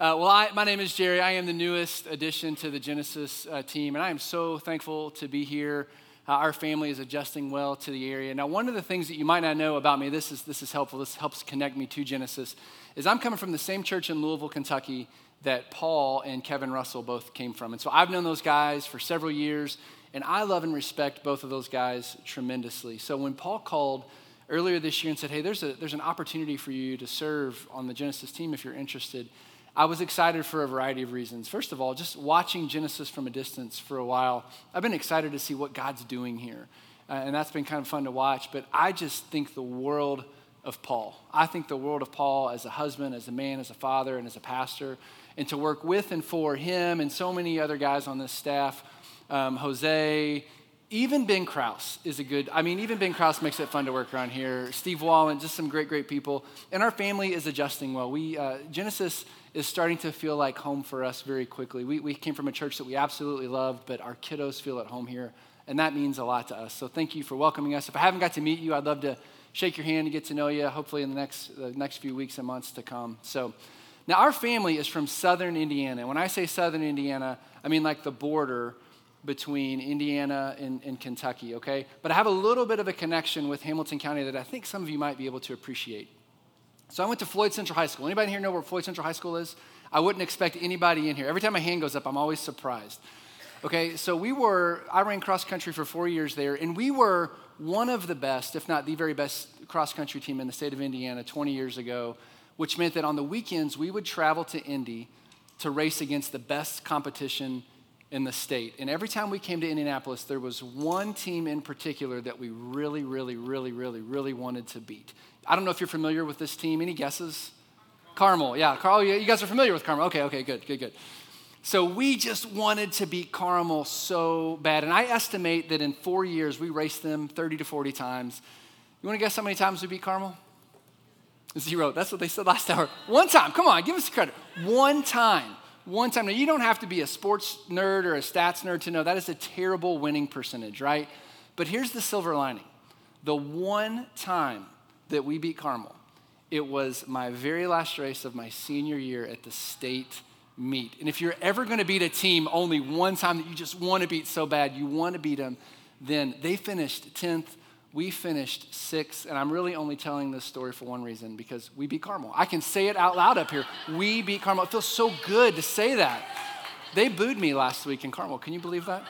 Uh, well, I, my name is Jerry. I am the newest addition to the Genesis uh, team, and I am so thankful to be here. Uh, our family is adjusting well to the area. Now, one of the things that you might not know about me, this is, this is helpful, this helps connect me to Genesis, is I'm coming from the same church in Louisville, Kentucky that Paul and Kevin Russell both came from. And so I've known those guys for several years, and I love and respect both of those guys tremendously. So when Paul called earlier this year and said, Hey, there's, a, there's an opportunity for you to serve on the Genesis team if you're interested. I was excited for a variety of reasons. First of all, just watching Genesis from a distance for a while, I've been excited to see what God's doing here. Uh, and that's been kind of fun to watch. But I just think the world of Paul. I think the world of Paul as a husband, as a man, as a father, and as a pastor. And to work with and for him and so many other guys on this staff um, Jose, even Ben Kraus is a good, I mean, even Ben Kraus makes it fun to work around here. Steve Wallen, just some great, great people. And our family is adjusting well. We, uh, Genesis is starting to feel like home for us very quickly. We, we came from a church that we absolutely loved, but our kiddos feel at home here, and that means a lot to us. So thank you for welcoming us. If I haven't got to meet you, I'd love to shake your hand and get to know you, hopefully in the next, the next few weeks and months to come. So now our family is from southern Indiana. When I say southern Indiana, I mean like the border between Indiana and, and, Kentucky, okay? But I have a little bit of a connection with Hamilton County that I think some of you might be able to appreciate. So I went to Floyd Central High School. Anybody here know where Floyd Central High School is? I wouldn't expect anybody in here. Every time my hand goes up, I'm always surprised. Okay, so we were, I ran cross country for four years there, and we were one of the best, if not the very best cross country team in the state of Indiana 20 years ago, which meant that on the weekends we would travel to Indy to race against the best competition in the state. And every time we came to Indianapolis, there was one team in particular that we really, really, really, really, really wanted to beat. I don't know if you're familiar with this team. Any guesses? Carmel. Yeah, Carl, oh, you guys are familiar with Carmel. Okay, okay, good, good, good. So we just wanted to beat Carmel so bad. And I estimate that in four years, we raced them 30 to 40 times. You want to guess how many times we beat Carmel? Zero. That's what they said last hour. One time. Come on, give us credit. One time. One time. Now, you don't have to be a sports nerd or a stats nerd to know that is a terrible winning percentage, right? But here's the silver lining the one time that we beat Carmel. It was my very last race of my senior year at the state meet. And if you're ever going to beat a team only one time that you just want to beat so bad, you want to beat them, then they finished 10th. We finished sixth, and I'm really only telling this story for one reason because we beat Carmel. I can say it out loud up here. We beat Carmel. It feels so good to say that. They booed me last week in Carmel. Can you believe that?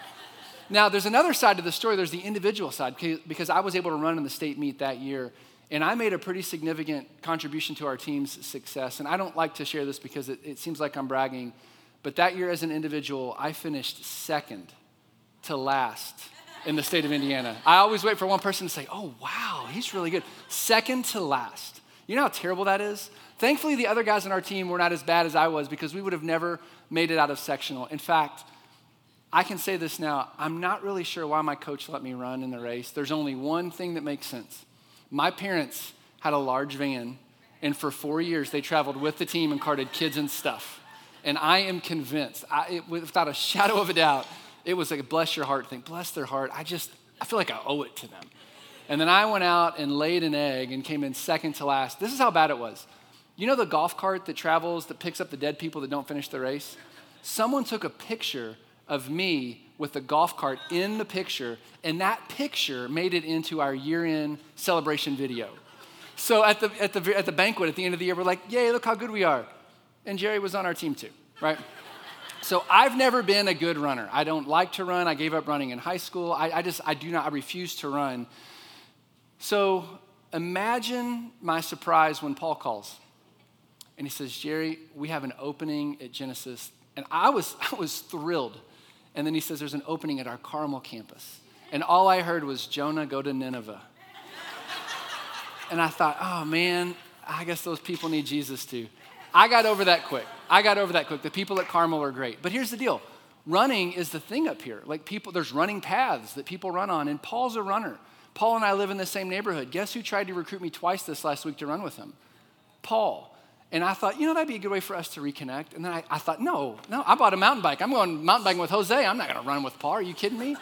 Now, there's another side to the story. There's the individual side because I was able to run in the state meet that year and I made a pretty significant contribution to our team's success. And I don't like to share this because it, it seems like I'm bragging, but that year as an individual, I finished second to last in the state of Indiana. I always wait for one person to say, oh, wow, he's really good. Second to last. You know how terrible that is? Thankfully, the other guys on our team were not as bad as I was because we would have never made it out of sectional. In fact, I can say this now I'm not really sure why my coach let me run in the race. There's only one thing that makes sense my parents had a large van, and for four years they traveled with the team and carted kids and stuff. And I am convinced, I, it, without a shadow of a doubt, it was like a bless your heart thing. Bless their heart. I just, I feel like I owe it to them. And then I went out and laid an egg and came in second to last. This is how bad it was. You know the golf cart that travels, that picks up the dead people that don't finish the race? Someone took a picture of me with the golf cart in the picture, and that picture made it into our year end celebration video. So at the, at, the, at the banquet at the end of the year, we're like, yay, look how good we are. And Jerry was on our team too, right? So I've never been a good runner. I don't like to run. I gave up running in high school. I, I just, I do not, I refuse to run. So imagine my surprise when Paul calls and he says, Jerry, we have an opening at Genesis. And I was, I was thrilled and then he says, There's an opening at our Carmel campus. And all I heard was, Jonah, go to Nineveh. and I thought, Oh man, I guess those people need Jesus too. I got over that quick. I got over that quick. The people at Carmel are great. But here's the deal running is the thing up here. Like people, there's running paths that people run on, and Paul's a runner. Paul and I live in the same neighborhood. Guess who tried to recruit me twice this last week to run with him? Paul. And I thought, you know, that'd be a good way for us to reconnect. And then I, I thought, no, no, I bought a mountain bike. I'm going mountain biking with Jose. I'm not going to run with Paul. Are you kidding me?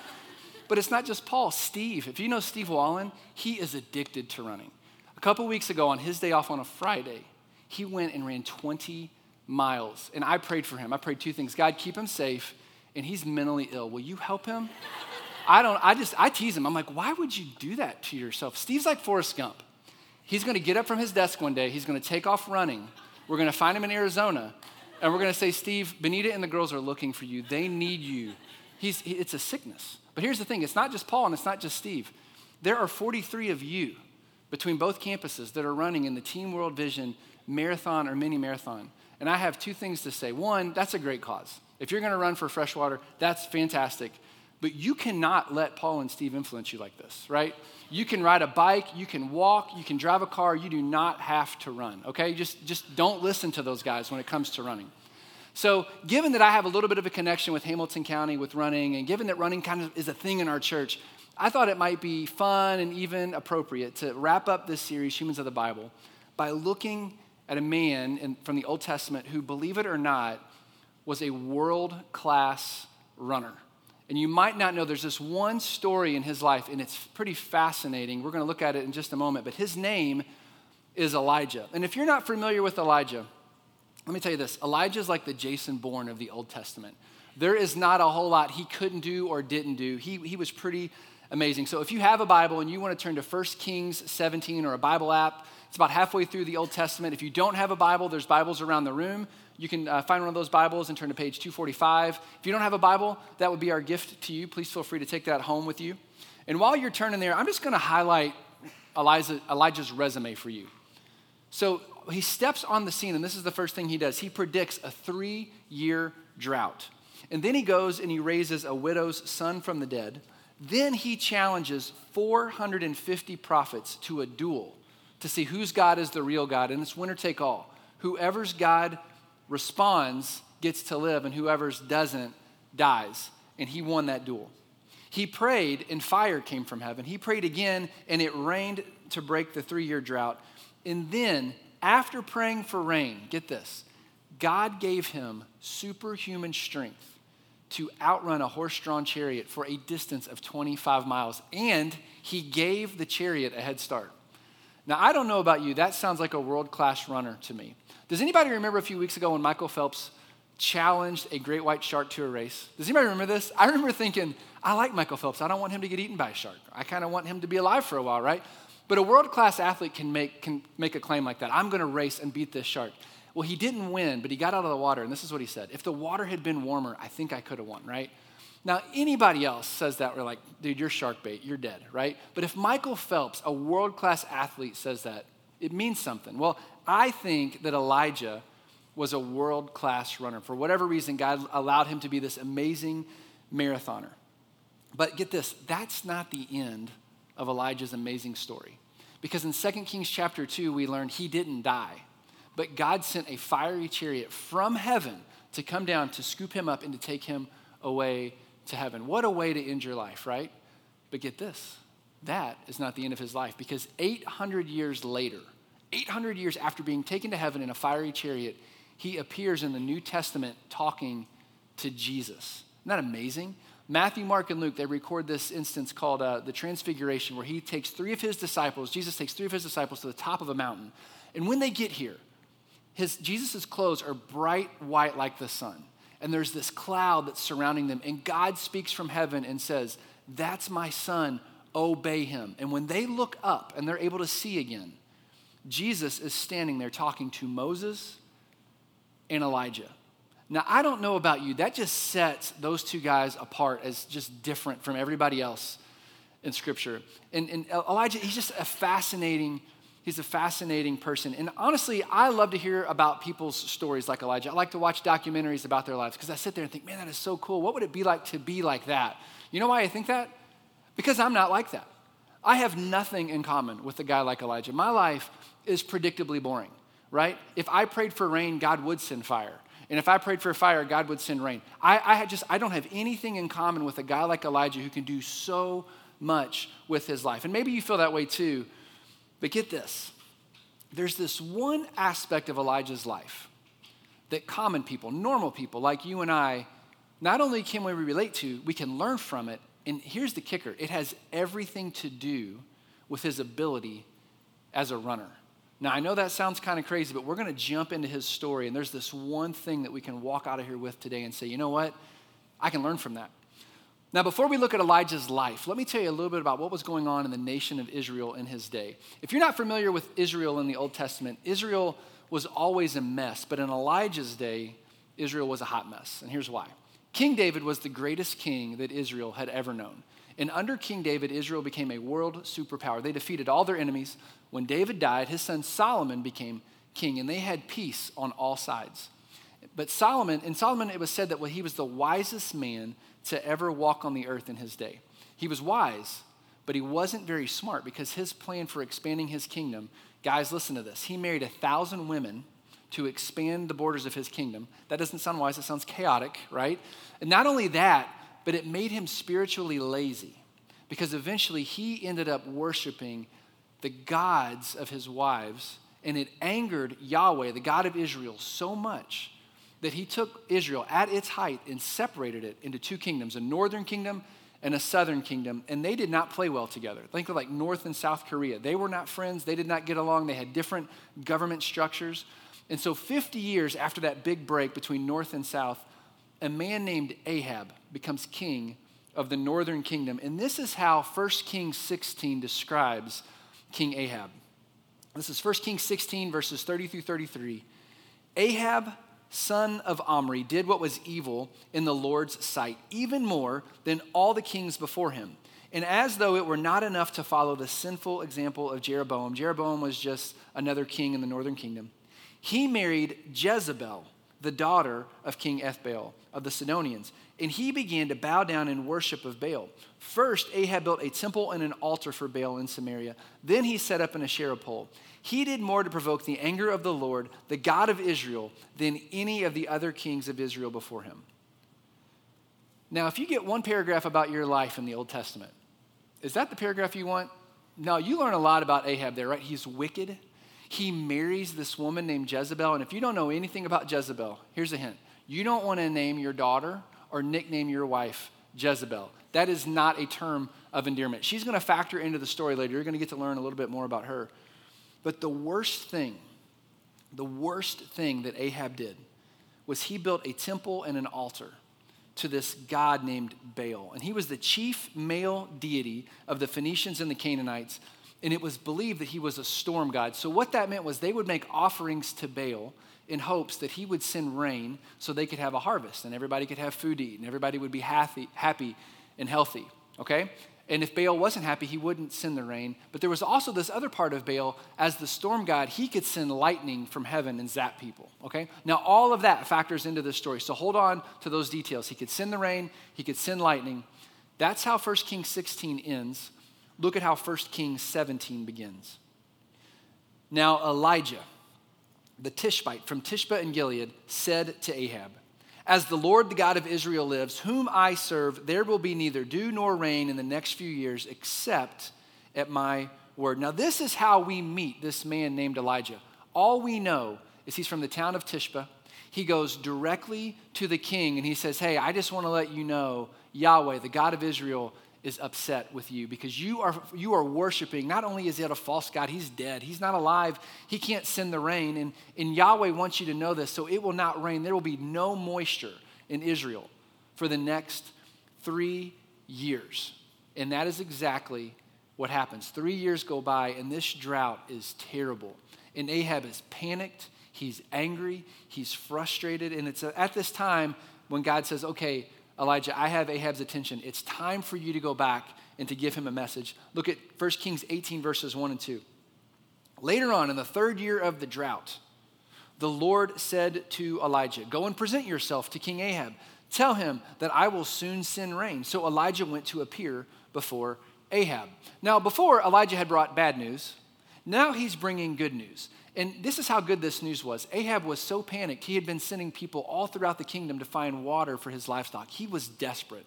But it's not just Paul. Steve, if you know Steve Wallen, he is addicted to running. A couple weeks ago, on his day off on a Friday, he went and ran 20 miles. And I prayed for him. I prayed two things God, keep him safe, and he's mentally ill. Will you help him? I don't, I just, I tease him. I'm like, why would you do that to yourself? Steve's like Forrest Gump. He's gonna get up from his desk one day, he's gonna take off running. We're gonna find him in Arizona, and we're gonna say, Steve, Benita and the girls are looking for you. They need you. He's, it's a sickness. But here's the thing it's not just Paul and it's not just Steve. There are 43 of you between both campuses that are running in the Team World Vision marathon or mini marathon. And I have two things to say. One, that's a great cause. If you're going to run for freshwater, that's fantastic. But you cannot let Paul and Steve influence you like this, right? You can ride a bike, you can walk, you can drive a car, you do not have to run, okay? Just, just don't listen to those guys when it comes to running. So, given that I have a little bit of a connection with Hamilton County with running, and given that running kind of is a thing in our church, I thought it might be fun and even appropriate to wrap up this series, Humans of the Bible, by looking at a man in, from the Old Testament who, believe it or not, was a world class runner. And you might not know there's this one story in his life, and it's pretty fascinating. We're going to look at it in just a moment, but his name is Elijah. And if you're not familiar with Elijah, let me tell you this Elijah is like the Jason Bourne of the Old Testament. There is not a whole lot he couldn't do or didn't do. He, he was pretty amazing. So if you have a Bible and you want to turn to 1 Kings 17 or a Bible app, it's about halfway through the Old Testament. If you don't have a Bible, there's Bibles around the room. You can uh, find one of those Bibles and turn to page 245. If you don't have a Bible, that would be our gift to you. Please feel free to take that home with you. And while you're turning there, I'm just going to highlight Elijah, Elijah's resume for you. So he steps on the scene, and this is the first thing he does. He predicts a three year drought. And then he goes and he raises a widow's son from the dead. Then he challenges 450 prophets to a duel to see whose God is the real God, and it's winner take all. Whoever's God responds gets to live, and whoever's doesn't dies. And he won that duel. He prayed, and fire came from heaven. He prayed again, and it rained to break the three year drought. And then, after praying for rain, get this God gave him superhuman strength to outrun a horse drawn chariot for a distance of 25 miles, and he gave the chariot a head start. Now, I don't know about you, that sounds like a world class runner to me. Does anybody remember a few weeks ago when Michael Phelps challenged a great white shark to a race? Does anybody remember this? I remember thinking, I like Michael Phelps. I don't want him to get eaten by a shark. I kind of want him to be alive for a while, right? But a world class athlete can make, can make a claim like that. I'm going to race and beat this shark. Well, he didn't win, but he got out of the water, and this is what he said If the water had been warmer, I think I could have won, right? Now, anybody else says that, we're like, dude, you're shark bait, you're dead, right? But if Michael Phelps, a world class athlete, says that, it means something. Well, I think that Elijah was a world class runner. For whatever reason, God allowed him to be this amazing marathoner. But get this, that's not the end of Elijah's amazing story. Because in 2 Kings chapter 2, we learn he didn't die, but God sent a fiery chariot from heaven to come down to scoop him up and to take him away to heaven. What a way to end your life, right? But get this that is not the end of his life because 800 years later, 800 years after being taken to heaven in a fiery chariot, he appears in the New Testament talking to Jesus. Isn't that amazing? Matthew, Mark, and Luke, they record this instance called uh, the Transfiguration, where he takes three of his disciples, Jesus takes three of his disciples to the top of a mountain. And when they get here, his, Jesus' clothes are bright white like the sun and there's this cloud that's surrounding them. And God speaks from heaven and says, That's my son, obey him. And when they look up and they're able to see again, Jesus is standing there talking to Moses and Elijah. Now, I don't know about you, that just sets those two guys apart as just different from everybody else in Scripture. And, and Elijah, he's just a fascinating He's a fascinating person. And honestly, I love to hear about people's stories like Elijah. I like to watch documentaries about their lives because I sit there and think, man, that is so cool. What would it be like to be like that? You know why I think that? Because I'm not like that. I have nothing in common with a guy like Elijah. My life is predictably boring, right? If I prayed for rain, God would send fire. And if I prayed for fire, God would send rain. I, I just I don't have anything in common with a guy like Elijah who can do so much with his life. And maybe you feel that way too but get this there's this one aspect of Elijah's life that common people, normal people like you and I, not only can we relate to, we can learn from it. And here's the kicker it has everything to do with his ability as a runner. Now, I know that sounds kind of crazy, but we're going to jump into his story, and there's this one thing that we can walk out of here with today and say, you know what? I can learn from that. Now, before we look at Elijah's life, let me tell you a little bit about what was going on in the nation of Israel in his day. If you're not familiar with Israel in the Old Testament, Israel was always a mess, but in Elijah's day, Israel was a hot mess. And here's why King David was the greatest king that Israel had ever known. And under King David, Israel became a world superpower. They defeated all their enemies. When David died, his son Solomon became king, and they had peace on all sides. But Solomon, in Solomon, it was said that well, he was the wisest man to ever walk on the earth in his day. He was wise, but he wasn't very smart because his plan for expanding his kingdom, guys, listen to this. He married a thousand women to expand the borders of his kingdom. That doesn't sound wise, it sounds chaotic, right? And not only that, but it made him spiritually lazy because eventually he ended up worshiping the gods of his wives, and it angered Yahweh, the God of Israel, so much that he took Israel at its height and separated it into two kingdoms a northern kingdom and a southern kingdom, and they did not play well together. Think of like North and South Korea. They were not friends, they did not get along, they had different government structures. And so, 50 years after that big break between North and South, a man named Ahab becomes king of the northern kingdom. And this is how 1 Kings 16 describes King Ahab. This is 1 Kings 16, verses 30 through 33. Ahab, son of Omri, did what was evil in the Lord's sight, even more than all the kings before him. And as though it were not enough to follow the sinful example of Jeroboam, Jeroboam was just another king in the northern kingdom. He married Jezebel the daughter of King Ethbaal of the Sidonians, and he began to bow down in worship of Baal. First, Ahab built a temple and an altar for Baal in Samaria. Then he set up an Asherah pole. He did more to provoke the anger of the Lord, the God of Israel, than any of the other kings of Israel before him. Now, if you get one paragraph about your life in the Old Testament, is that the paragraph you want? No, you learn a lot about Ahab there, right? He's wicked, he marries this woman named Jezebel. And if you don't know anything about Jezebel, here's a hint you don't want to name your daughter or nickname your wife Jezebel. That is not a term of endearment. She's going to factor into the story later. You're going to get to learn a little bit more about her. But the worst thing, the worst thing that Ahab did was he built a temple and an altar to this god named Baal. And he was the chief male deity of the Phoenicians and the Canaanites and it was believed that he was a storm god. So, what that meant was they would make offerings to Baal in hopes that he would send rain so they could have a harvest and everybody could have food to eat and everybody would be happy, happy and healthy. Okay? And if Baal wasn't happy, he wouldn't send the rain. But there was also this other part of Baal, as the storm god, he could send lightning from heaven and zap people. Okay? Now, all of that factors into this story. So hold on to those details. He could send the rain, he could send lightning. That's how 1 Kings 16 ends. Look at how 1 Kings 17 begins. Now, Elijah, the Tishbite from Tishbe and Gilead, said to Ahab, As the Lord, the God of Israel, lives, whom I serve, there will be neither dew nor rain in the next few years except at my word. Now, this is how we meet this man named Elijah. All we know is he's from the town of Tishbe. He goes directly to the king and he says, Hey, I just want to let you know Yahweh, the God of Israel, is upset with you because you are, you are worshiping. Not only is it a false God, he's dead. He's not alive. He can't send the rain. And, and Yahweh wants you to know this. So it will not rain. There will be no moisture in Israel for the next three years. And that is exactly what happens. Three years go by, and this drought is terrible. And Ahab is panicked. He's angry. He's frustrated. And it's at this time when God says, okay, Elijah, I have Ahab's attention. It's time for you to go back and to give him a message. Look at 1 Kings 18, verses 1 and 2. Later on, in the third year of the drought, the Lord said to Elijah, Go and present yourself to King Ahab. Tell him that I will soon send rain. So Elijah went to appear before Ahab. Now, before Elijah had brought bad news, now he's bringing good news. And this is how good this news was. Ahab was so panicked, he had been sending people all throughout the kingdom to find water for his livestock. He was desperate.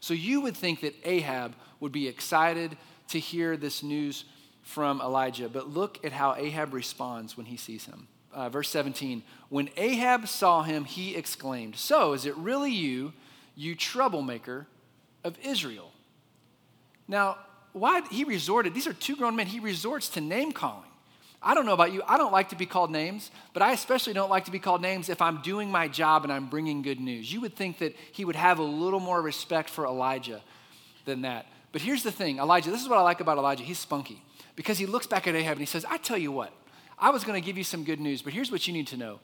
So you would think that Ahab would be excited to hear this news from Elijah. But look at how Ahab responds when he sees him. Uh, verse 17 When Ahab saw him, he exclaimed, So is it really you, you troublemaker of Israel? Now, why he resorted, these are two grown men, he resorts to name calling. I don't know about you, I don't like to be called names, but I especially don't like to be called names if I'm doing my job and I'm bringing good news. You would think that he would have a little more respect for Elijah than that. But here's the thing Elijah, this is what I like about Elijah. He's spunky because he looks back at Ahab and he says, I tell you what, I was going to give you some good news, but here's what you need to know.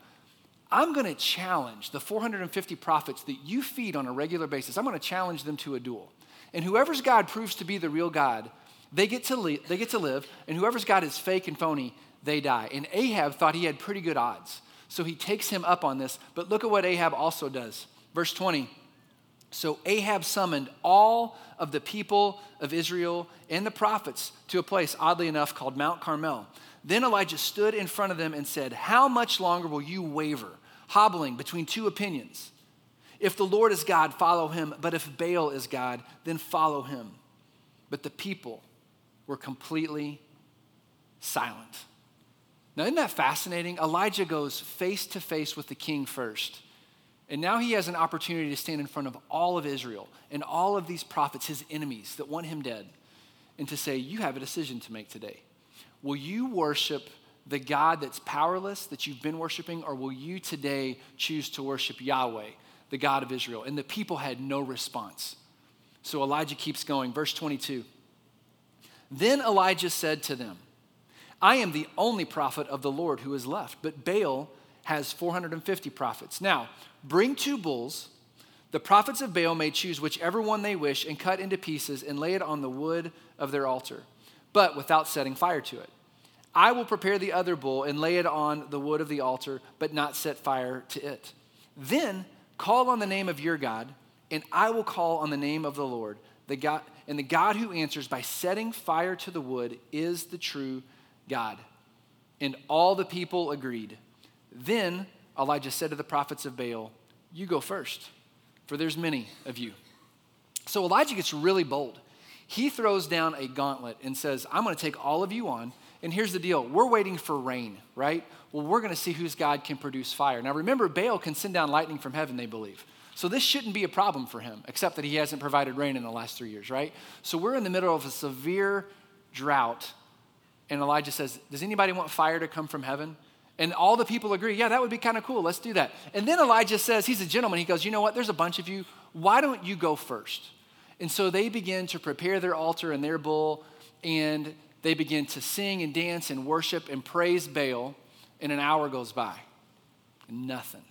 I'm going to challenge the 450 prophets that you feed on a regular basis. I'm going to challenge them to a duel. And whoever's God proves to be the real God, they get to, li- they get to live, and whoever's God is fake and phony, they die. And Ahab thought he had pretty good odds. So he takes him up on this. But look at what Ahab also does. Verse 20. So Ahab summoned all of the people of Israel and the prophets to a place, oddly enough, called Mount Carmel. Then Elijah stood in front of them and said, How much longer will you waver, hobbling between two opinions? If the Lord is God, follow him, but if Baal is God, then follow him. But the people were completely silent. Now, isn't that fascinating? Elijah goes face to face with the king first. And now he has an opportunity to stand in front of all of Israel and all of these prophets, his enemies that want him dead, and to say, You have a decision to make today. Will you worship the God that's powerless that you've been worshiping, or will you today choose to worship Yahweh, the God of Israel? And the people had no response. So Elijah keeps going. Verse 22. Then Elijah said to them, I am the only prophet of the Lord who is left, but Baal has 450 prophets. Now, bring two bulls. The prophets of Baal may choose whichever one they wish and cut into pieces and lay it on the wood of their altar, but without setting fire to it. I will prepare the other bull and lay it on the wood of the altar, but not set fire to it. Then call on the name of your God, and I will call on the name of the Lord. The God, and the God who answers by setting fire to the wood is the true God. And all the people agreed. Then Elijah said to the prophets of Baal, You go first, for there's many of you. So Elijah gets really bold. He throws down a gauntlet and says, I'm going to take all of you on. And here's the deal we're waiting for rain, right? Well, we're going to see whose God can produce fire. Now, remember, Baal can send down lightning from heaven, they believe. So this shouldn't be a problem for him, except that he hasn't provided rain in the last three years, right? So we're in the middle of a severe drought and Elijah says, Does anybody want fire to come from heaven? And all the people agree, Yeah, that would be kind of cool. Let's do that. And then Elijah says, He's a gentleman. He goes, You know what? There's a bunch of you. Why don't you go first? And so they begin to prepare their altar and their bull, and they begin to sing and dance and worship and praise Baal. And an hour goes by. Nothing.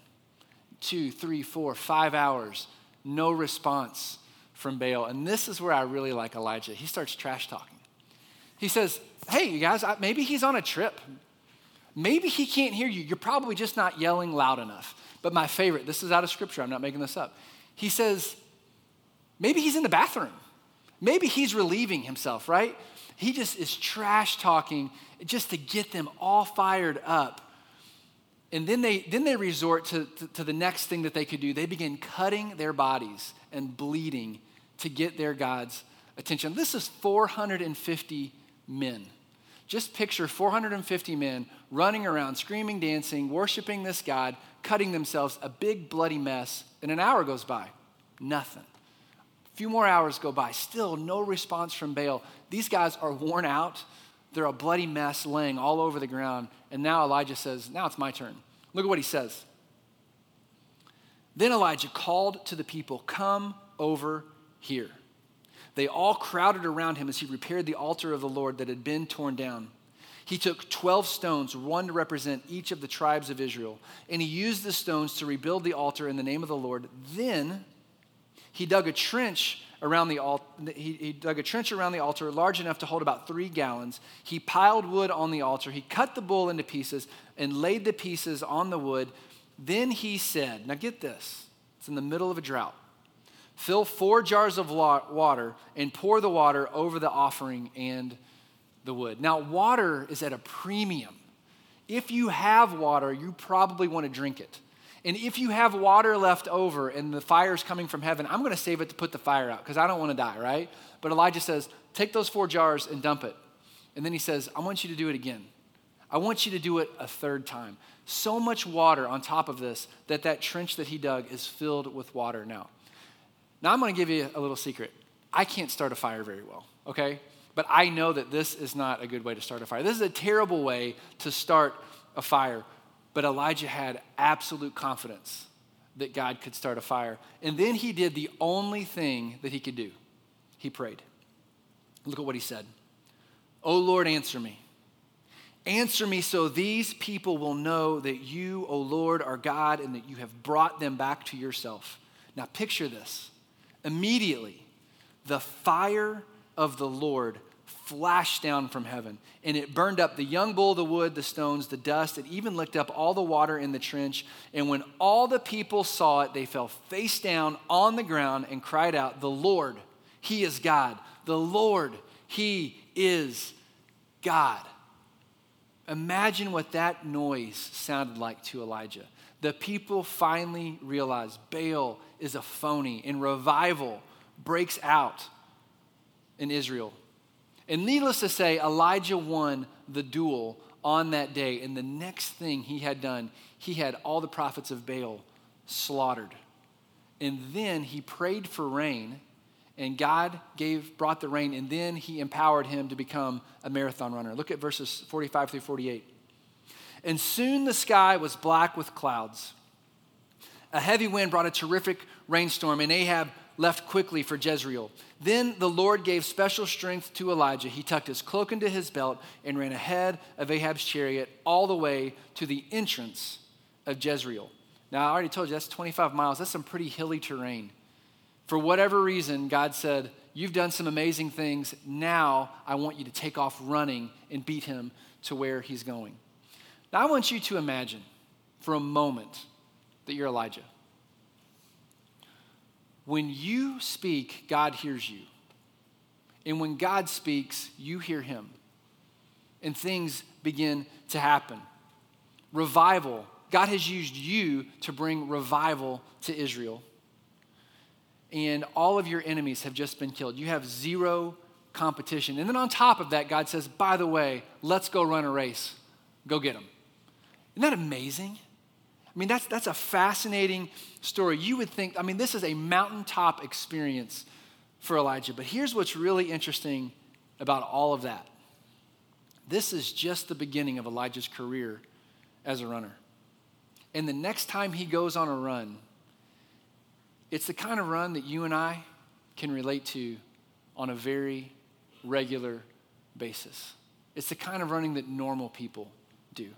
Two, three, four, five hours. No response from Baal. And this is where I really like Elijah. He starts trash talking. He says, Hey, you guys, maybe he's on a trip. Maybe he can't hear you. You're probably just not yelling loud enough. But my favorite, this is out of scripture, I'm not making this up. He says, Maybe he's in the bathroom. Maybe he's relieving himself, right? He just is trash talking just to get them all fired up. And then they, then they resort to, to, to, the next thing that they could do. They begin cutting their bodies and bleeding to get their God's attention. This is 450 men. Just picture 450 men running around, screaming, dancing, worshiping this God, cutting themselves, a big bloody mess, and an hour goes by. Nothing. A few more hours go by, still no response from Baal. These guys are worn out. They're a bloody mess laying all over the ground. And now Elijah says, Now it's my turn. Look at what he says. Then Elijah called to the people, Come over here. They all crowded around him as he repaired the altar of the Lord that had been torn down. He took 12 stones, one to represent each of the tribes of Israel, and he used the stones to rebuild the altar in the name of the Lord. Then he dug a trench around the altar. He, he, dug a trench around the altar large enough to hold about three gallons. He piled wood on the altar. He cut the bull into pieces and laid the pieces on the wood. Then he said, Now get this, it's in the middle of a drought. Fill four jars of water and pour the water over the offering and the wood. Now, water is at a premium. If you have water, you probably want to drink it. And if you have water left over and the fire is coming from heaven, I'm going to save it to put the fire out because I don't want to die, right? But Elijah says, take those four jars and dump it. And then he says, I want you to do it again. I want you to do it a third time. So much water on top of this that that trench that he dug is filled with water now. Now, I'm going to give you a little secret. I can't start a fire very well, okay? but I know that this is not a good way to start a fire. This is a terrible way to start a fire. But Elijah had absolute confidence that God could start a fire. And then he did the only thing that he could do he prayed. Look at what he said Oh Lord, answer me. Answer me so these people will know that you, O Lord, are God and that you have brought them back to yourself. Now, picture this. Immediately, the fire of the Lord flashed down from heaven, and it burned up the young bull, the wood, the stones, the dust. It even licked up all the water in the trench. And when all the people saw it, they fell face down on the ground and cried out, The Lord, He is God. The Lord, He is God. Imagine what that noise sounded like to Elijah. The people finally realize Baal is a phony, and revival breaks out in Israel. And needless to say, Elijah won the duel on that day. And the next thing he had done, he had all the prophets of Baal slaughtered. And then he prayed for rain and God gave, brought the rain, and then he empowered him to become a marathon runner. Look at verses 45 through 48. And soon the sky was black with clouds. A heavy wind brought a terrific rainstorm, and Ahab left quickly for Jezreel. Then the Lord gave special strength to Elijah. He tucked his cloak into his belt and ran ahead of Ahab's chariot all the way to the entrance of Jezreel. Now, I already told you that's 25 miles. That's some pretty hilly terrain. For whatever reason, God said, You've done some amazing things. Now I want you to take off running and beat him to where he's going. Now I want you to imagine for a moment that you're Elijah. When you speak, God hears you. And when God speaks, you hear him. And things begin to happen. Revival. God has used you to bring revival to Israel and all of your enemies have just been killed. You have zero competition. And then on top of that, God says, by the way, let's go run a race. Go get them. Isn't that amazing? I mean, that's, that's a fascinating story. You would think, I mean, this is a mountaintop experience for Elijah. But here's what's really interesting about all of that this is just the beginning of Elijah's career as a runner. And the next time he goes on a run, it's the kind of run that you and I can relate to on a very regular basis. It's the kind of running that normal people do.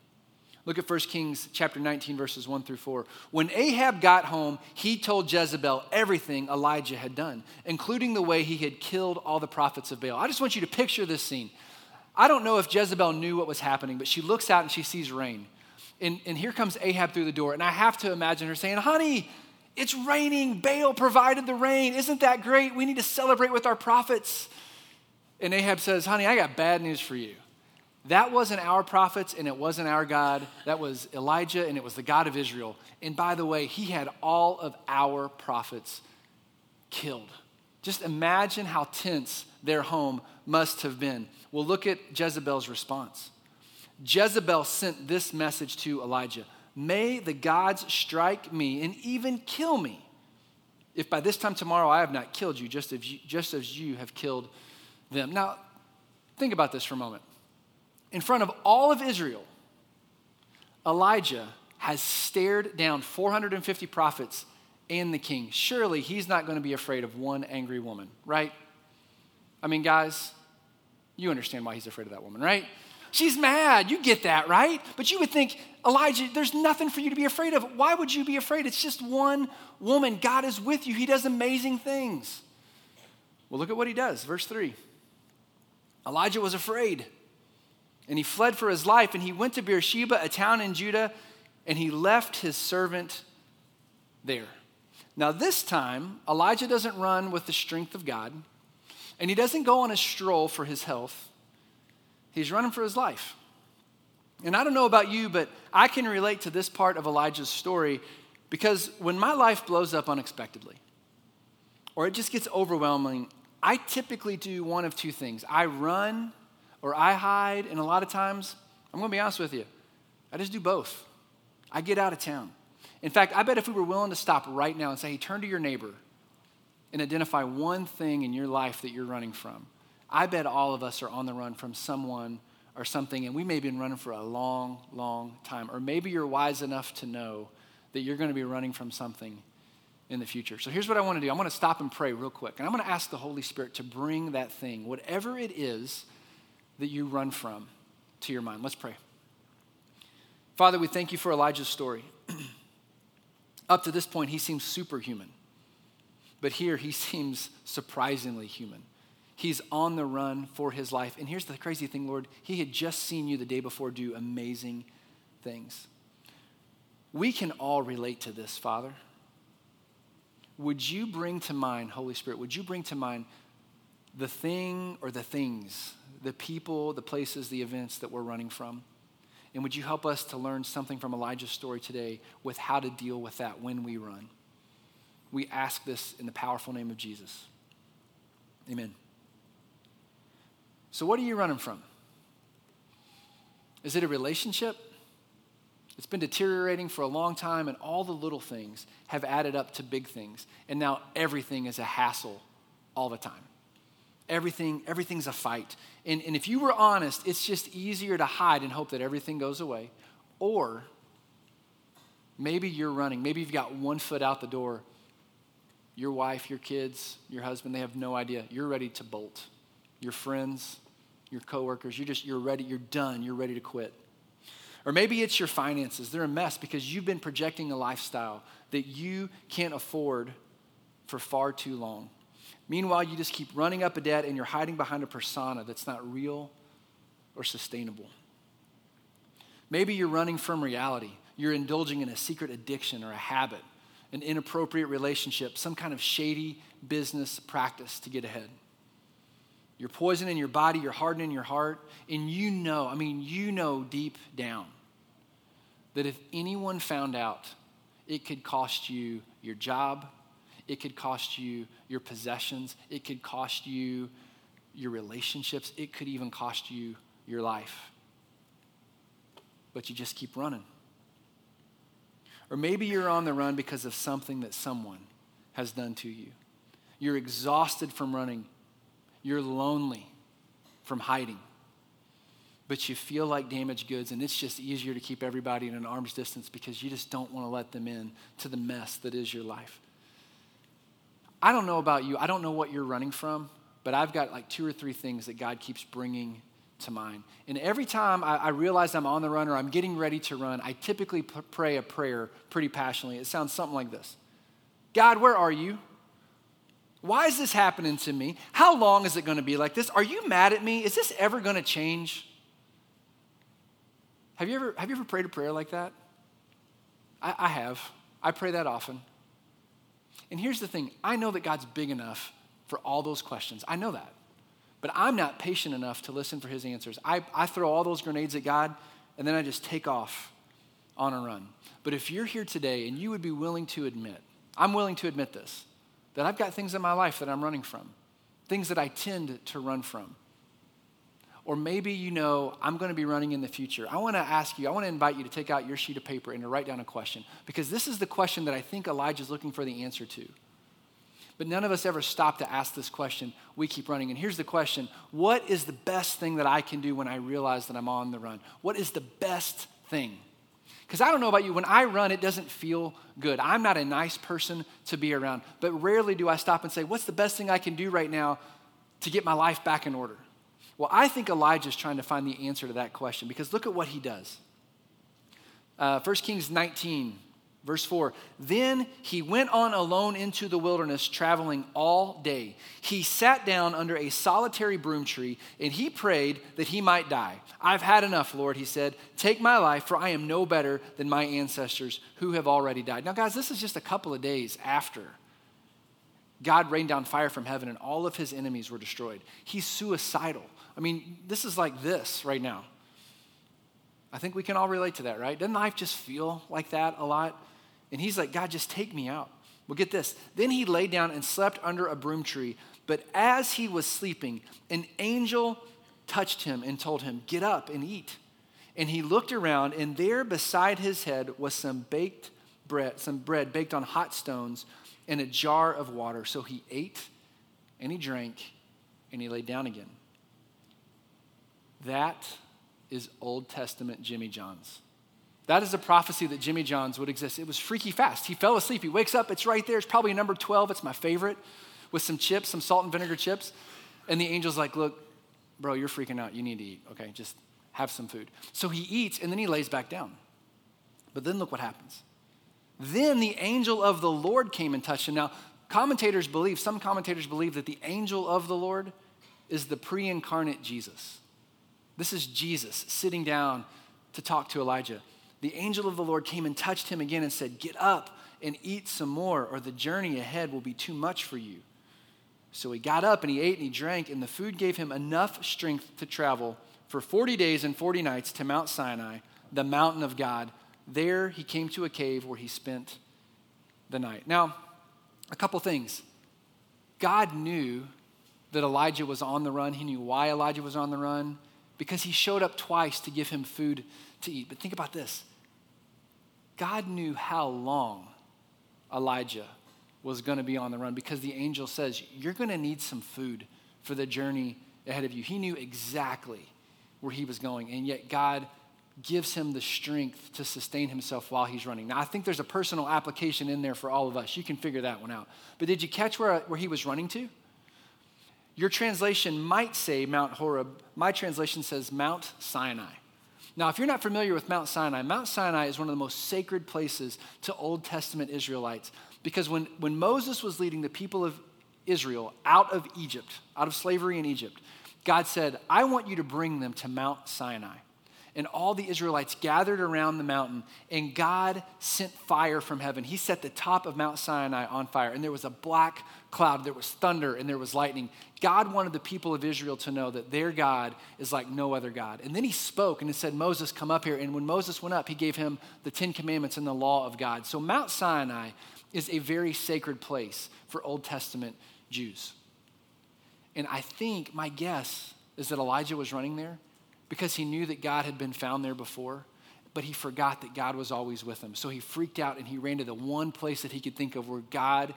Look at 1 Kings chapter 19 verses 1 through 4. When Ahab got home, he told Jezebel everything Elijah had done, including the way he had killed all the prophets of Baal. I just want you to picture this scene. I don't know if Jezebel knew what was happening, but she looks out and she sees rain. And, and here comes Ahab through the door. And I have to imagine her saying, Honey, it's raining. Baal provided the rain. Isn't that great? We need to celebrate with our prophets. And Ahab says, Honey, I got bad news for you. That wasn't our prophets and it wasn't our God. That was Elijah and it was the God of Israel. And by the way, he had all of our prophets killed. Just imagine how tense their home must have been. Well, look at Jezebel's response. Jezebel sent this message to Elijah May the gods strike me and even kill me if by this time tomorrow I have not killed you just as you, just as you have killed them. Now, think about this for a moment. In front of all of Israel, Elijah has stared down 450 prophets and the king. Surely he's not going to be afraid of one angry woman, right? I mean, guys, you understand why he's afraid of that woman, right? She's mad. You get that, right? But you would think, Elijah, there's nothing for you to be afraid of. Why would you be afraid? It's just one woman. God is with you, He does amazing things. Well, look at what He does. Verse 3 Elijah was afraid, and he fled for his life, and he went to Beersheba, a town in Judah, and he left his servant there. Now, this time, Elijah doesn't run with the strength of God, and he doesn't go on a stroll for his health. He's running for his life. And I don't know about you, but I can relate to this part of Elijah's story because when my life blows up unexpectedly or it just gets overwhelming, I typically do one of two things I run or I hide, and a lot of times, I'm gonna be honest with you, I just do both. I get out of town. In fact, I bet if we were willing to stop right now and say, hey, turn to your neighbor and identify one thing in your life that you're running from, I bet all of us are on the run from someone or something, and we may have been running for a long, long time. Or maybe you're wise enough to know that you're going to be running from something in the future. So here's what I want to do I want to stop and pray real quick. And I'm going to ask the Holy Spirit to bring that thing, whatever it is that you run from, to your mind. Let's pray. Father, we thank you for Elijah's story. Up to this point, he seems superhuman. But here, he seems surprisingly human. He's on the run for his life. And here's the crazy thing, Lord. He had just seen you the day before do amazing things. We can all relate to this, Father. Would you bring to mind, Holy Spirit, would you bring to mind the thing or the things, the people, the places, the events that we're running from? And would you help us to learn something from Elijah's story today with how to deal with that when we run? We ask this in the powerful name of Jesus. Amen. So, what are you running from? Is it a relationship? It's been deteriorating for a long time, and all the little things have added up to big things. And now everything is a hassle all the time. Everything, everything's a fight. And, and if you were honest, it's just easier to hide and hope that everything goes away. Or maybe you're running. Maybe you've got one foot out the door. Your wife, your kids, your husband, they have no idea. You're ready to bolt. Your friends, your coworkers, you're just, you're ready, you're done, you're ready to quit. Or maybe it's your finances. They're a mess because you've been projecting a lifestyle that you can't afford for far too long. Meanwhile, you just keep running up a debt and you're hiding behind a persona that's not real or sustainable. Maybe you're running from reality. You're indulging in a secret addiction or a habit, an inappropriate relationship, some kind of shady business practice to get ahead. You're poisoning your body, you're hardening your heart, and you know, I mean, you know deep down that if anyone found out, it could cost you your job, it could cost you your possessions. It could cost you your relationships. It could even cost you your life. But you just keep running. Or maybe you're on the run because of something that someone has done to you. You're exhausted from running. You're lonely from hiding. But you feel like damaged goods, and it's just easier to keep everybody in an arm's distance because you just don't want to let them in to the mess that is your life. I don't know about you. I don't know what you're running from, but I've got like two or three things that God keeps bringing to mind. And every time I, I realize I'm on the run or I'm getting ready to run, I typically p- pray a prayer pretty passionately. It sounds something like this God, where are you? Why is this happening to me? How long is it going to be like this? Are you mad at me? Is this ever going to change? Have you ever, have you ever prayed a prayer like that? I, I have. I pray that often. And here's the thing I know that God's big enough for all those questions. I know that. But I'm not patient enough to listen for his answers. I, I throw all those grenades at God and then I just take off on a run. But if you're here today and you would be willing to admit, I'm willing to admit this, that I've got things in my life that I'm running from, things that I tend to run from. Or maybe you know I'm going to be running in the future. I want to ask you, I want to invite you to take out your sheet of paper and to write down a question because this is the question that I think Elijah's looking for the answer to. But none of us ever stop to ask this question. We keep running. And here's the question What is the best thing that I can do when I realize that I'm on the run? What is the best thing? Because I don't know about you, when I run, it doesn't feel good. I'm not a nice person to be around, but rarely do I stop and say, What's the best thing I can do right now to get my life back in order? Well, I think Elijah's trying to find the answer to that question because look at what he does. Uh, 1 Kings 19, verse 4 Then he went on alone into the wilderness, traveling all day. He sat down under a solitary broom tree and he prayed that he might die. I've had enough, Lord, he said. Take my life, for I am no better than my ancestors who have already died. Now, guys, this is just a couple of days after God rained down fire from heaven and all of his enemies were destroyed. He's suicidal. I mean, this is like this right now. I think we can all relate to that, right? Doesn't life just feel like that a lot? And he's like, God, just take me out. Well, get this. Then he lay down and slept under a broom tree. But as he was sleeping, an angel touched him and told him, Get up and eat. And he looked around, and there beside his head was some baked bread, some bread baked on hot stones, and a jar of water. So he ate and he drank and he lay down again. That is Old Testament Jimmy Johns. That is a prophecy that Jimmy Johns would exist. It was freaky fast. He fell asleep. He wakes up. It's right there. It's probably number 12. It's my favorite with some chips, some salt and vinegar chips. And the angel's like, Look, bro, you're freaking out. You need to eat. Okay, just have some food. So he eats and then he lays back down. But then look what happens. Then the angel of the Lord came and touched him. Now, commentators believe, some commentators believe that the angel of the Lord is the pre incarnate Jesus. This is Jesus sitting down to talk to Elijah. The angel of the Lord came and touched him again and said, Get up and eat some more, or the journey ahead will be too much for you. So he got up and he ate and he drank, and the food gave him enough strength to travel for 40 days and 40 nights to Mount Sinai, the mountain of God. There he came to a cave where he spent the night. Now, a couple things. God knew that Elijah was on the run. He knew why Elijah was on the run because he showed up twice to give him food to eat. But think about this God knew how long Elijah was going to be on the run because the angel says, You're going to need some food for the journey ahead of you. He knew exactly where he was going, and yet God gives him the strength to sustain himself while he's running. Now, I think there's a personal application in there for all of us. You can figure that one out. But did you catch where, where he was running to? Your translation might say Mount Horeb. My translation says Mount Sinai. Now, if you're not familiar with Mount Sinai, Mount Sinai is one of the most sacred places to Old Testament Israelites because when, when Moses was leading the people of Israel out of Egypt, out of slavery in Egypt, God said, I want you to bring them to Mount Sinai. And all the Israelites gathered around the mountain, and God sent fire from heaven. He set the top of Mount Sinai on fire, and there was a black cloud, there was thunder, and there was lightning. God wanted the people of Israel to know that their God is like no other God. And then he spoke and he said, Moses, come up here. And when Moses went up, he gave him the Ten Commandments and the law of God. So Mount Sinai is a very sacred place for Old Testament Jews. And I think, my guess is that Elijah was running there because he knew that God had been found there before, but he forgot that God was always with him. So he freaked out and he ran to the one place that he could think of where God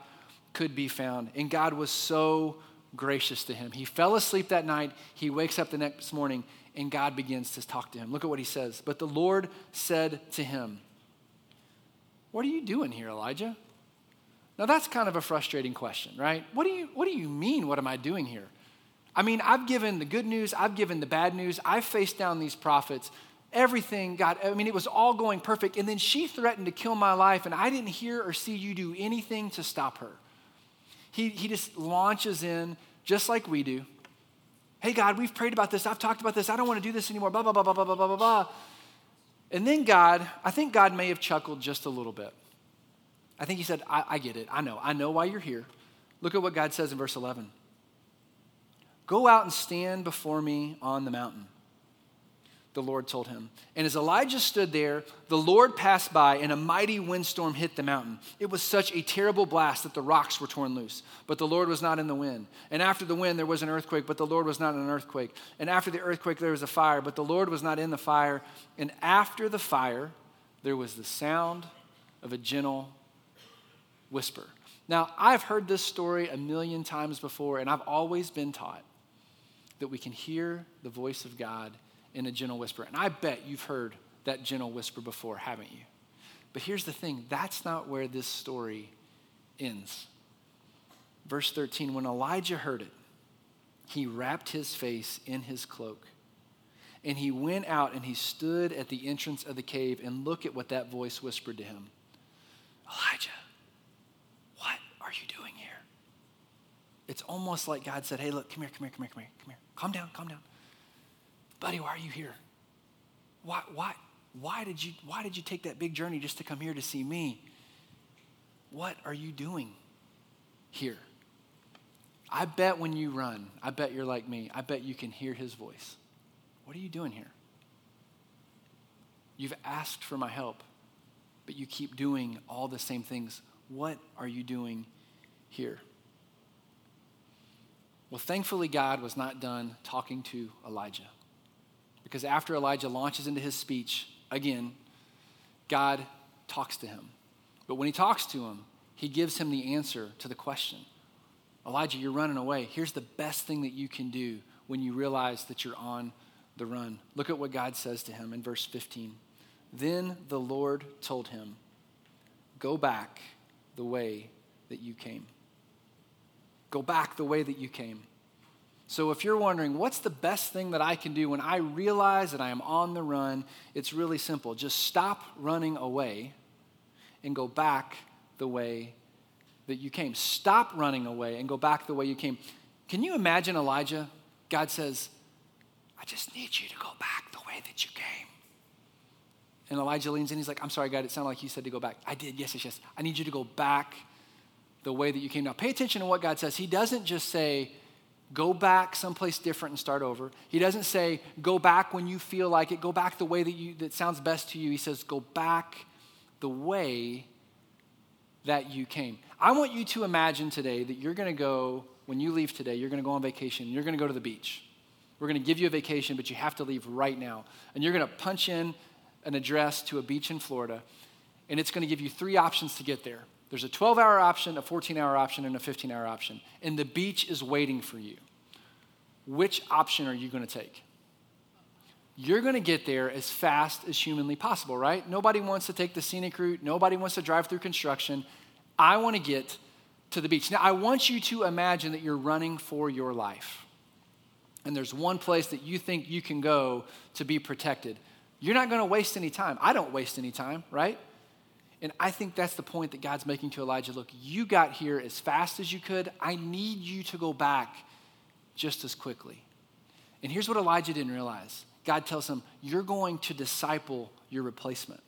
could be found. And God was so gracious to him. He fell asleep that night. He wakes up the next morning and God begins to talk to him. Look at what he says. But the Lord said to him, What are you doing here, Elijah? Now that's kind of a frustrating question, right? What do you what do you mean what am I doing here? I mean, I've given the good news, I've given the bad news, I've faced down these prophets. Everything God, I mean, it was all going perfect. And then she threatened to kill my life, and I didn't hear or see you do anything to stop her. He, he just launches in just like we do. Hey, God, we've prayed about this. I've talked about this. I don't want to do this anymore. Blah, blah, blah, blah, blah, blah, blah, blah. And then God, I think God may have chuckled just a little bit. I think he said, I, I get it. I know. I know why you're here. Look at what God says in verse 11 Go out and stand before me on the mountain, the Lord told him. And as Elijah stood there, the Lord passed by, and a mighty windstorm hit the mountain. It was such a terrible blast that the rocks were torn loose, but the Lord was not in the wind. And after the wind, there was an earthquake, but the Lord was not in an earthquake. And after the earthquake, there was a fire, but the Lord was not in the fire. And after the fire, there was the sound of a gentle whisper. Now, I've heard this story a million times before, and I've always been taught that we can hear the voice of God in a gentle whisper. And I bet you've heard that gentle whisper before, haven't you? But here's the thing that's not where this story ends. Verse 13 when Elijah heard it, he wrapped his face in his cloak. And he went out and he stood at the entrance of the cave and look at what that voice whispered to him Elijah, what are you doing? It's almost like God said, Hey, look, come here, come here, come here, come here, come here. Calm down, calm down. Buddy, why are you here? Why, why, why, did you, why did you take that big journey just to come here to see me? What are you doing here? I bet when you run, I bet you're like me, I bet you can hear his voice. What are you doing here? You've asked for my help, but you keep doing all the same things. What are you doing here? Well, thankfully, God was not done talking to Elijah. Because after Elijah launches into his speech, again, God talks to him. But when he talks to him, he gives him the answer to the question Elijah, you're running away. Here's the best thing that you can do when you realize that you're on the run. Look at what God says to him in verse 15. Then the Lord told him, Go back the way that you came. Go back the way that you came. So, if you're wondering, what's the best thing that I can do when I realize that I am on the run? It's really simple. Just stop running away and go back the way that you came. Stop running away and go back the way you came. Can you imagine Elijah? God says, I just need you to go back the way that you came. And Elijah leans in. He's like, I'm sorry, God, it sounded like you said to go back. I did. Yes, yes, yes. I need you to go back the way that you came. Now, pay attention to what God says. He doesn't just say, go back someplace different and start over. He doesn't say, go back when you feel like it. Go back the way that, you, that sounds best to you. He says, go back the way that you came. I want you to imagine today that you're going to go, when you leave today, you're going to go on vacation. You're going to go to the beach. We're going to give you a vacation, but you have to leave right now. And you're going to punch in an address to a beach in Florida, and it's going to give you three options to get there. There's a 12 hour option, a 14 hour option, and a 15 hour option. And the beach is waiting for you. Which option are you going to take? You're going to get there as fast as humanly possible, right? Nobody wants to take the scenic route. Nobody wants to drive through construction. I want to get to the beach. Now, I want you to imagine that you're running for your life and there's one place that you think you can go to be protected, you're not going to waste any time. I don't waste any time, right? And I think that's the point that God's making to Elijah. Look, you got here as fast as you could. I need you to go back just as quickly. And here's what Elijah didn't realize God tells him, You're going to disciple your replacement.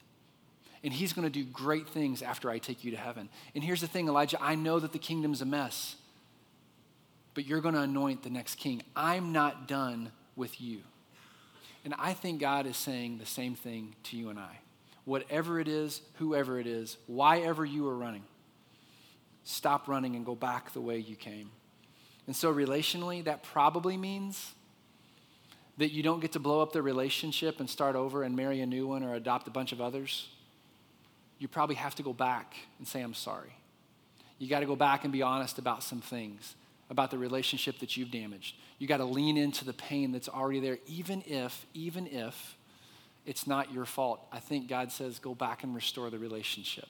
And he's going to do great things after I take you to heaven. And here's the thing, Elijah I know that the kingdom's a mess but you're going to anoint the next king. I'm not done with you. And I think God is saying the same thing to you and I. Whatever it is, whoever it is, why ever you are running, stop running and go back the way you came. And so, relationally, that probably means that you don't get to blow up the relationship and start over and marry a new one or adopt a bunch of others. You probably have to go back and say, I'm sorry. You got to go back and be honest about some things about the relationship that you've damaged. You got to lean into the pain that's already there, even if, even if it's not your fault. I think God says go back and restore the relationship.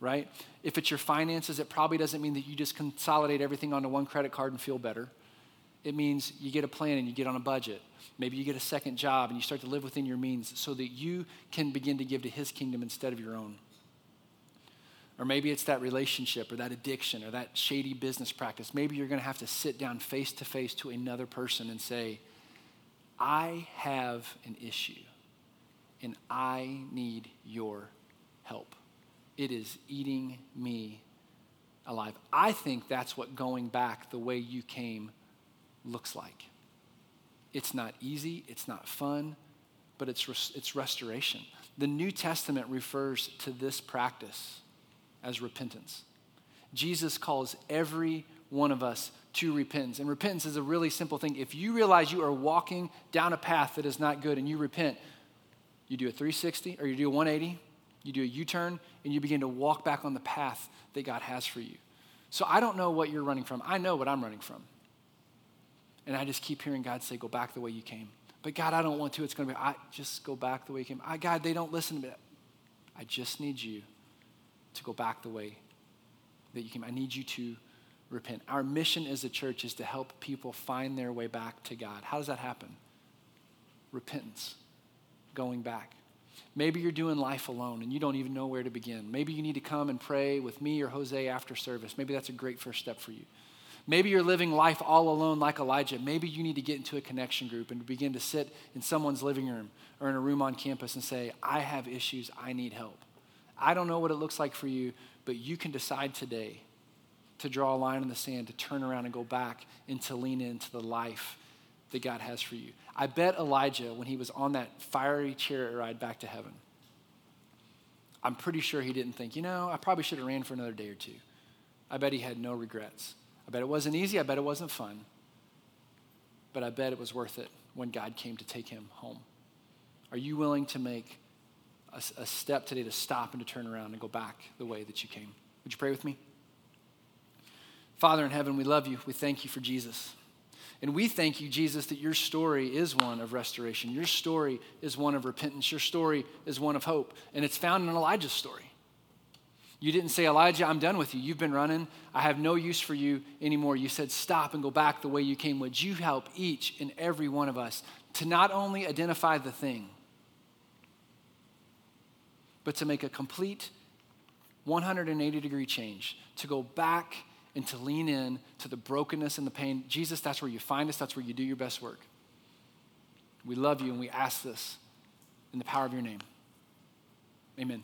Right? If it's your finances, it probably doesn't mean that you just consolidate everything onto one credit card and feel better. It means you get a plan and you get on a budget. Maybe you get a second job and you start to live within your means so that you can begin to give to His kingdom instead of your own. Or maybe it's that relationship or that addiction or that shady business practice. Maybe you're going to have to sit down face to face to another person and say, I have an issue and I need your help. It is eating me alive. I think that's what going back the way you came looks like. It's not easy, it's not fun, but it's, res- it's restoration. The New Testament refers to this practice as repentance. Jesus calls every one of us to repentance. And repentance is a really simple thing. If you realize you are walking down a path that is not good and you repent, you do a 360 or you do a 180, you do a U turn, and you begin to walk back on the path that God has for you. So I don't know what you're running from. I know what I'm running from. And I just keep hearing God say, Go back the way you came. But God, I don't want to. It's going to be, I just go back the way you came. I, God, they don't listen to me. I just need you to go back the way that you came. I need you to repent. Our mission as a church is to help people find their way back to God. How does that happen? Repentance, going back. Maybe you're doing life alone and you don't even know where to begin. Maybe you need to come and pray with me or Jose after service. Maybe that's a great first step for you. Maybe you're living life all alone like Elijah. Maybe you need to get into a connection group and begin to sit in someone's living room or in a room on campus and say, I have issues, I need help. I don't know what it looks like for you, but you can decide today to draw a line in the sand, to turn around and go back, and to lean into the life that God has for you. I bet Elijah, when he was on that fiery chariot ride back to heaven, I'm pretty sure he didn't think, you know, I probably should have ran for another day or two. I bet he had no regrets. I bet it wasn't easy. I bet it wasn't fun. But I bet it was worth it when God came to take him home. Are you willing to make a, a step today to stop and to turn around and go back the way that you came. Would you pray with me? Father in heaven, we love you. We thank you for Jesus. And we thank you, Jesus, that your story is one of restoration. Your story is one of repentance. Your story is one of hope. And it's found in Elijah's story. You didn't say, Elijah, I'm done with you. You've been running. I have no use for you anymore. You said, stop and go back the way you came. Would you help each and every one of us to not only identify the thing, but to make a complete 180 degree change, to go back and to lean in to the brokenness and the pain. Jesus, that's where you find us, that's where you do your best work. We love you and we ask this in the power of your name. Amen.